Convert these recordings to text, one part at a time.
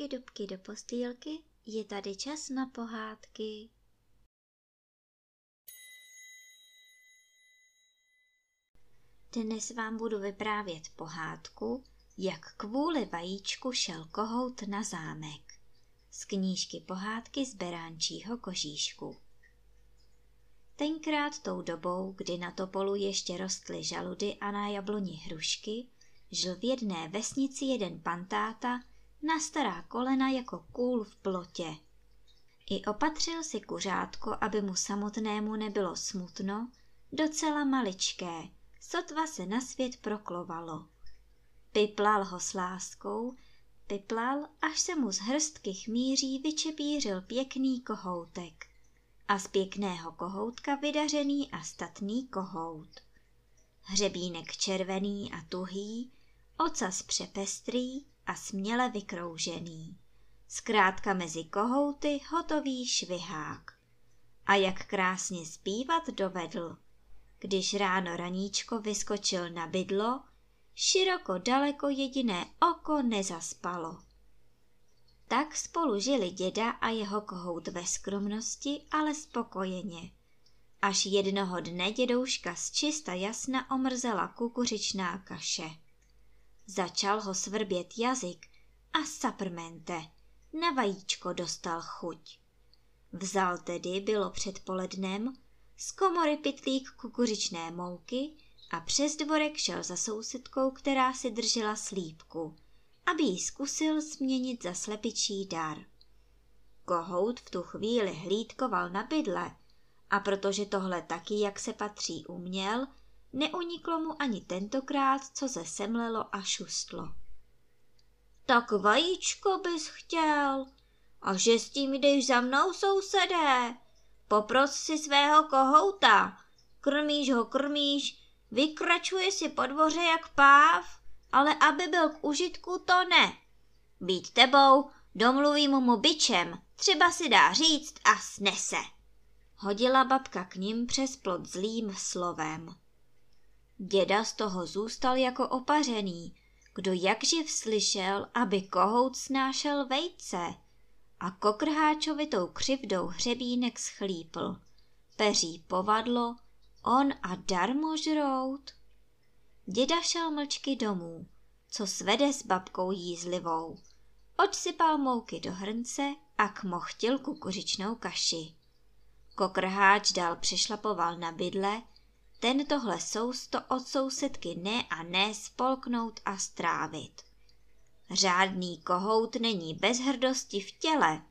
dubky, dubky do postýlky, je tady čas na pohádky. Dnes vám budu vyprávět pohádku, jak kvůli vajíčku šel kohout na zámek. Z knížky pohádky z Beránčího kožíšku. Tenkrát tou dobou, kdy na topolu ještě rostly žaludy a na jabloni hrušky, žil v jedné vesnici jeden pantáta na stará kolena jako kůl v plotě. I opatřil si kuřátko, aby mu samotnému nebylo smutno, docela maličké, sotva se na svět proklovalo. Piplal ho s láskou, piplal, až se mu z hrstky chmíří vyčepířil pěkný kohoutek. A z pěkného kohoutka vydařený a statný kohout. Hřebínek červený a tuhý, ocas přepestrý a směle vykroužený. Zkrátka mezi kohouty hotový švihák. A jak krásně zpívat dovedl. Když ráno raníčko vyskočil na bydlo, široko daleko jediné oko nezaspalo. Tak spolu žili děda a jeho kohout ve skromnosti, ale spokojeně. Až jednoho dne dědouška z čista jasna omrzela kukuřičná kaše. Začal ho svrbět jazyk a saprmente, na vajíčko dostal chuť. Vzal tedy, bylo předpolednem, z komory pitlík kukuřičné mouky a přes dvorek šel za sousedkou, která si držela slípku, aby ji zkusil změnit za slepičí dar. Kohout v tu chvíli hlídkoval na bydle a protože tohle taky, jak se patří, uměl, Neuniklo mu ani tentokrát, co se semlelo a šustlo. Tak vajíčko bys chtěl, a že s tím jdeš za mnou, sousedé. Popros si svého kohouta, krmíš ho, krmíš, vykračuje si po dvoře jak páv, ale aby byl k užitku, to ne. Být tebou, domluvím mu byčem, třeba si dá říct a snese. Hodila babka k ním přes plot zlým slovem. Děda z toho zůstal jako opařený, kdo jakživ slyšel, aby kohout snášel vejce a kokrháčovitou křivdou hřebínek schlípl. Peří povadlo, on a darmo žrout. Děda šel mlčky domů, co svede s babkou jízlivou. Odsypal mouky do hrnce a kmochtil kukuřičnou kaši. Kokrháč dál přešlapoval na bydle ten tohle sousto od sousedky ne a ne spolknout a strávit. Řádný kohout není bez hrdosti v těle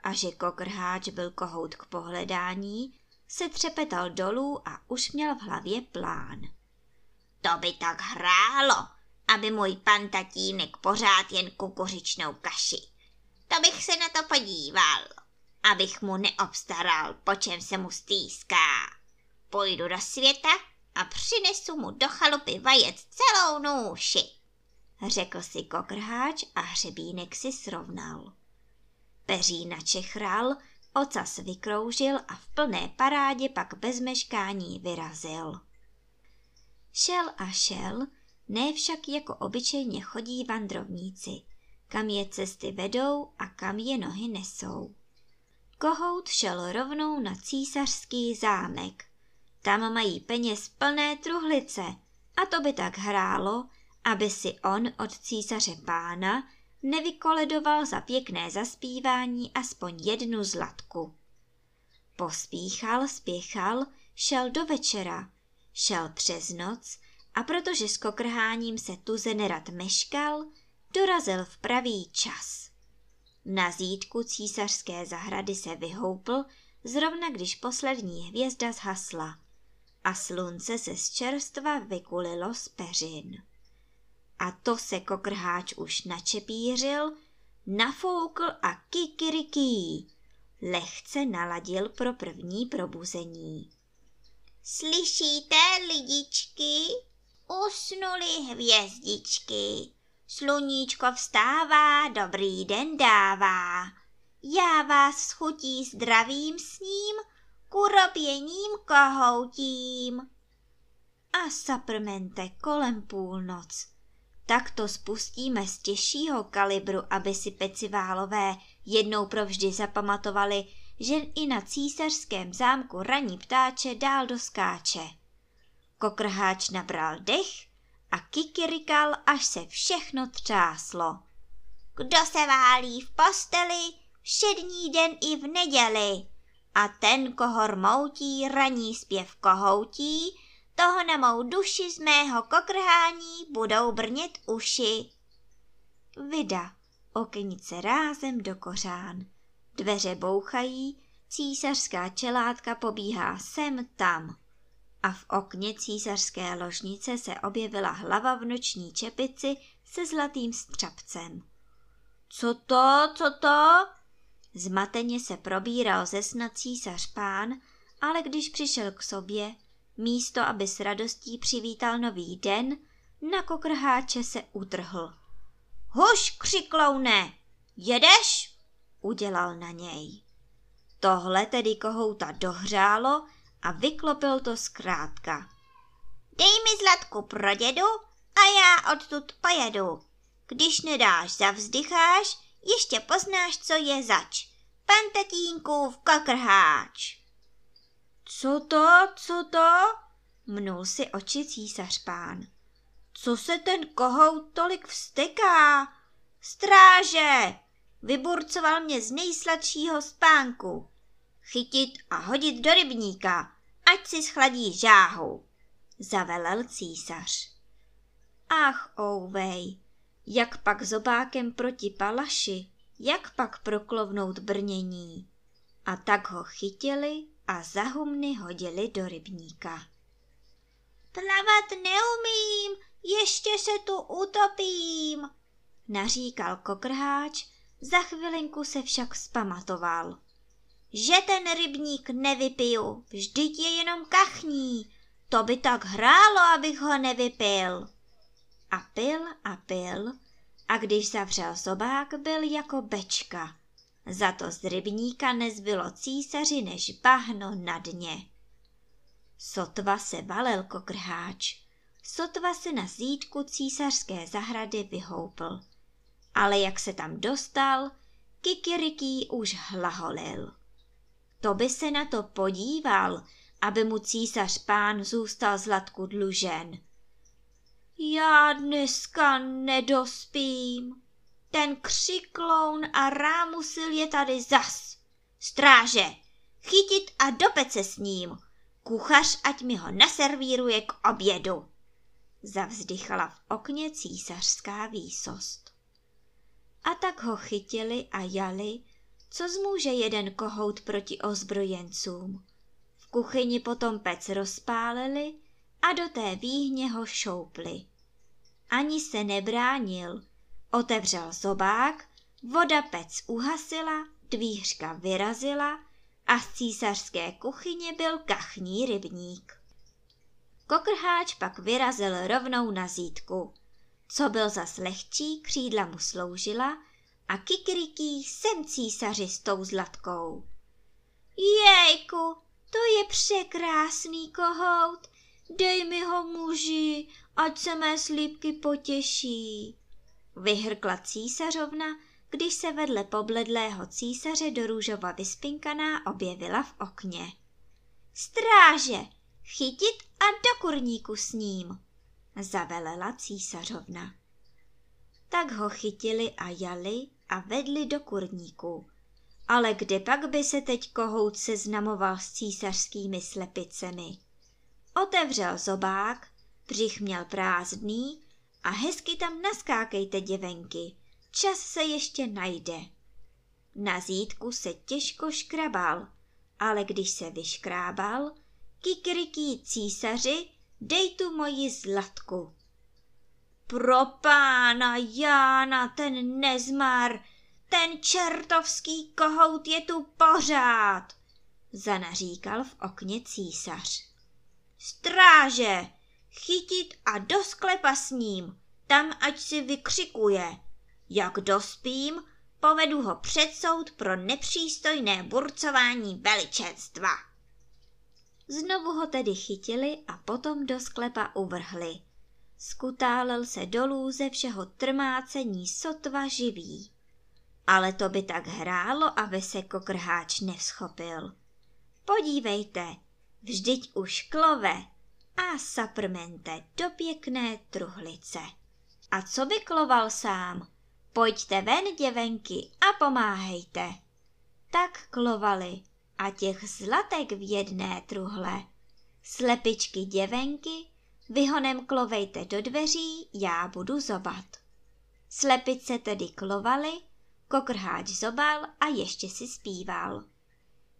a že kokrháč byl kohout k pohledání, se třepetal dolů a už měl v hlavě plán. To by tak hrálo, aby můj pan tatínek pořád jen kukuřičnou kaši. To bych se na to podíval, abych mu neobstaral, po čem se mu stýská. Pojdu do světa a přinesu mu do chalupy vajec celou nůši, řekl si kokrháč a hřebínek si srovnal. Peří načechral, ocas vykroužil a v plné parádě pak bez meškání vyrazil. Šel a šel, ne však jako obyčejně chodí vandrovníci, kam je cesty vedou a kam je nohy nesou. Kohout šel rovnou na císařský zámek, tam mají peněz plné truhlice a to by tak hrálo, aby si on od císaře pána nevykoledoval za pěkné zaspívání aspoň jednu zlatku. Pospíchal, spěchal, šel do večera, šel přes noc a protože s kokrháním se tuze nerad meškal, dorazil v pravý čas. Na zítku císařské zahrady se vyhoupl, zrovna když poslední hvězda zhasla a slunce se z čerstva vykulilo z peřin. A to se kokrháč už načepířil, nafoukl a kikiriký. Lehce naladil pro první probuzení. Slyšíte, lidičky? Usnuli hvězdičky. Sluníčko vstává, dobrý den dává. Já vás s chutí zdravým sním kuroběním kohoutím. A saprmente kolem půlnoc. tak to spustíme z těžšího kalibru, aby si peciválové jednou provždy zapamatovali, že i na císařském zámku raní ptáče dál doskáče. Kokrháč nabral dech a kikirikal, až se všechno třáslo. Kdo se válí v posteli, všední den i v neděli, a ten, koho rmoutí raní zpěv kohoutí, toho na mou duši z mého kokrhání budou brnět uši. Vida, okenice rázem do kořán. Dveře bouchají, císařská čelátka pobíhá sem tam. A v okně císařské ložnice se objevila hlava v noční čepici se zlatým střapcem. Co to, co to? Zmateně se probíral ze sna císař pán, ale když přišel k sobě, místo aby s radostí přivítal nový den, na kokrháče se utrhl. Huš, křikloune, jedeš? Udělal na něj. Tohle tedy kohouta dohřálo a vyklopil to zkrátka. Dej mi zlatku pro dědu a já odtud pojedu. Když nedáš, zavzdycháš, ještě poznáš, co je zač. Pan tatínkův kokrháč. Co to, co to? Mnul si oči císař pán. Co se ten kohout tolik vsteká? Stráže! Vyburcoval mě z nejsladšího spánku. Chytit a hodit do rybníka, ať si schladí žáhu, zavelel císař. Ach, ouvej, jak pak zobákem proti palaši, jak pak proklovnout brnění. A tak ho chytili a za humny hodili do rybníka. Plavat neumím, ještě se tu utopím, naříkal kokrháč, za chvilinku se však spamatoval. Že ten rybník nevypiju, vždyť je jenom kachní, to by tak hrálo, abych ho nevypil. A pil a pil, a když zavřel zobák, byl jako bečka. Za to z rybníka nezbylo císaři než bahno na dně. Sotva se valil kokrháč, sotva se na zítku císařské zahrady vyhoupl. Ale jak se tam dostal, kikiriký už hlaholil. To by se na to podíval, aby mu císař pán zůstal zlatku dlužen. Já dneska nedospím. Ten křikloun a rámusil je tady zas. Stráže, chytit a do pece s ním. Kuchař, ať mi ho naservíruje k obědu. Zavzdychala v okně císařská výsost. A tak ho chytili a jali, co zmůže jeden kohout proti ozbrojencům. V kuchyni potom pec rozpálili a do té výhně ho šoupli. Ani se nebránil, otevřel zobák, voda pec uhasila, dvířka vyrazila a z císařské kuchyně byl kachní rybník. Kokrháč pak vyrazil rovnou na zítku. Co byl zas lehčí, křídla mu sloužila a kikriký sem císaři s tou zlatkou. Jejku, to je překrásný kohout, dej mi ho muži, ať se mé slípky potěší. Vyhrkla císařovna, když se vedle pobledlého císaře do růžova vyspinkaná objevila v okně. Stráže, chytit a do kurníku s ním, zavelela císařovna. Tak ho chytili a jali a vedli do kurníku. Ale kde pak by se teď kohout seznamoval s císařskými slepicemi? Otevřel zobák, břich měl prázdný a hezky tam naskákejte děvenky, čas se ještě najde. Na zítku se těžko škrabal, ale když se vyškrábal, kikriký císaři, dej tu moji zlatku. Pro pána Jána ten nezmar, ten čertovský kohout je tu pořád, zanaříkal v okně císař. Stráže, chytit a do sklepa s ním, tam ať si vykřikuje. Jak dospím, povedu ho před soud pro nepřístojné burcování veličenstva. Znovu ho tedy chytili a potom do sklepa uvrhli. Skutálel se dolů ze všeho trmácení sotva živý. Ale to by tak hrálo, aby se kokrháč nevschopil. Podívejte, vždyť už klove a saprmente do pěkné truhlice. A co by kloval sám? Pojďte ven, děvenky, a pomáhejte. Tak klovali a těch zlatek v jedné truhle. Slepičky děvenky, vyhonem klovejte do dveří, já budu zobat. Slepice tedy klovaly, kokrháč zobal a ještě si zpíval.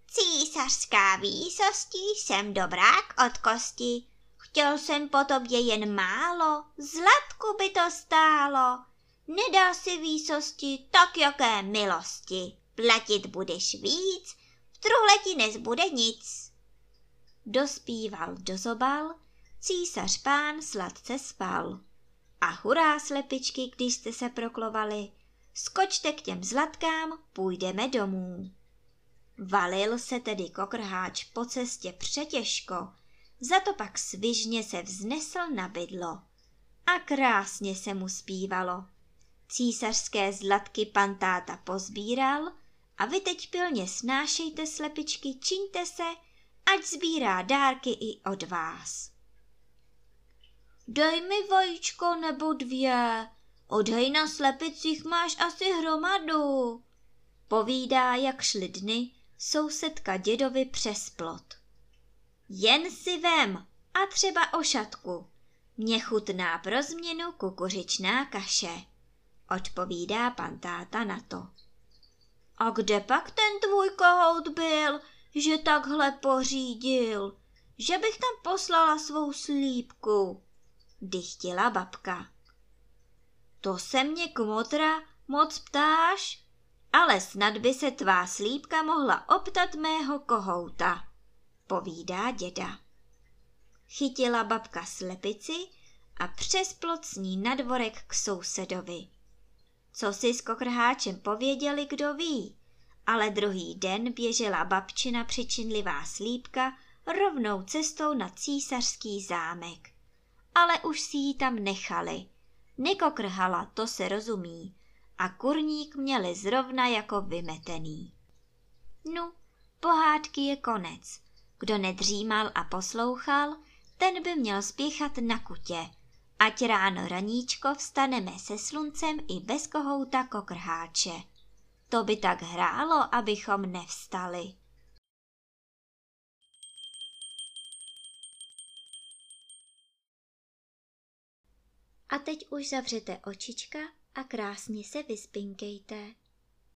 Císařská výsosti, jsem dobrák od kosti, chtěl jsem po tobě jen málo, zlatku by to stálo. Nedá si výsosti, tak jaké milosti, platit budeš víc, v truhle ti nezbude nic. Dospíval, dozobal, císař pán sladce spal. A hurá slepičky, když jste se proklovali, skočte k těm zlatkám, půjdeme domů. Valil se tedy kokrháč po cestě přetěžko, za to pak svižně se vznesl na bydlo. A krásně se mu zpívalo. Císařské zlatky pan táta pozbíral a vy teď pilně snášejte slepičky, čiňte se, ať sbírá dárky i od vás. Dej mi vajíčko nebo dvě, odhej na slepicích máš asi hromadu. Povídá, jak šly dny, sousedka dědovi přes plot. Jen si vem a třeba ošatku. Mně chutná pro změnu kukuřičná kaše, odpovídá pan táta na to. A kde pak ten tvůj kohout byl, že takhle pořídil? Že bych tam poslala svou slípku, dychtila babka. To se mě kmotra moc ptáš? ale snad by se tvá slípka mohla optat mého kohouta, povídá děda. Chytila babka slepici a přes plot s ní na dvorek k sousedovi. Co si s kokrháčem pověděli, kdo ví, ale druhý den běžela babčina přičinlivá slípka rovnou cestou na císařský zámek. Ale už si ji tam nechali. Nekokrhala, to se rozumí, a kurník měli zrovna jako vymetený. Nu, pohádky je konec. Kdo nedřímal a poslouchal, ten by měl spěchat na kutě. Ať ráno raníčko vstaneme se sluncem i bez kohouta kokrháče. To by tak hrálo, abychom nevstali. A teď už zavřete očička a krásně se vyspinkejte.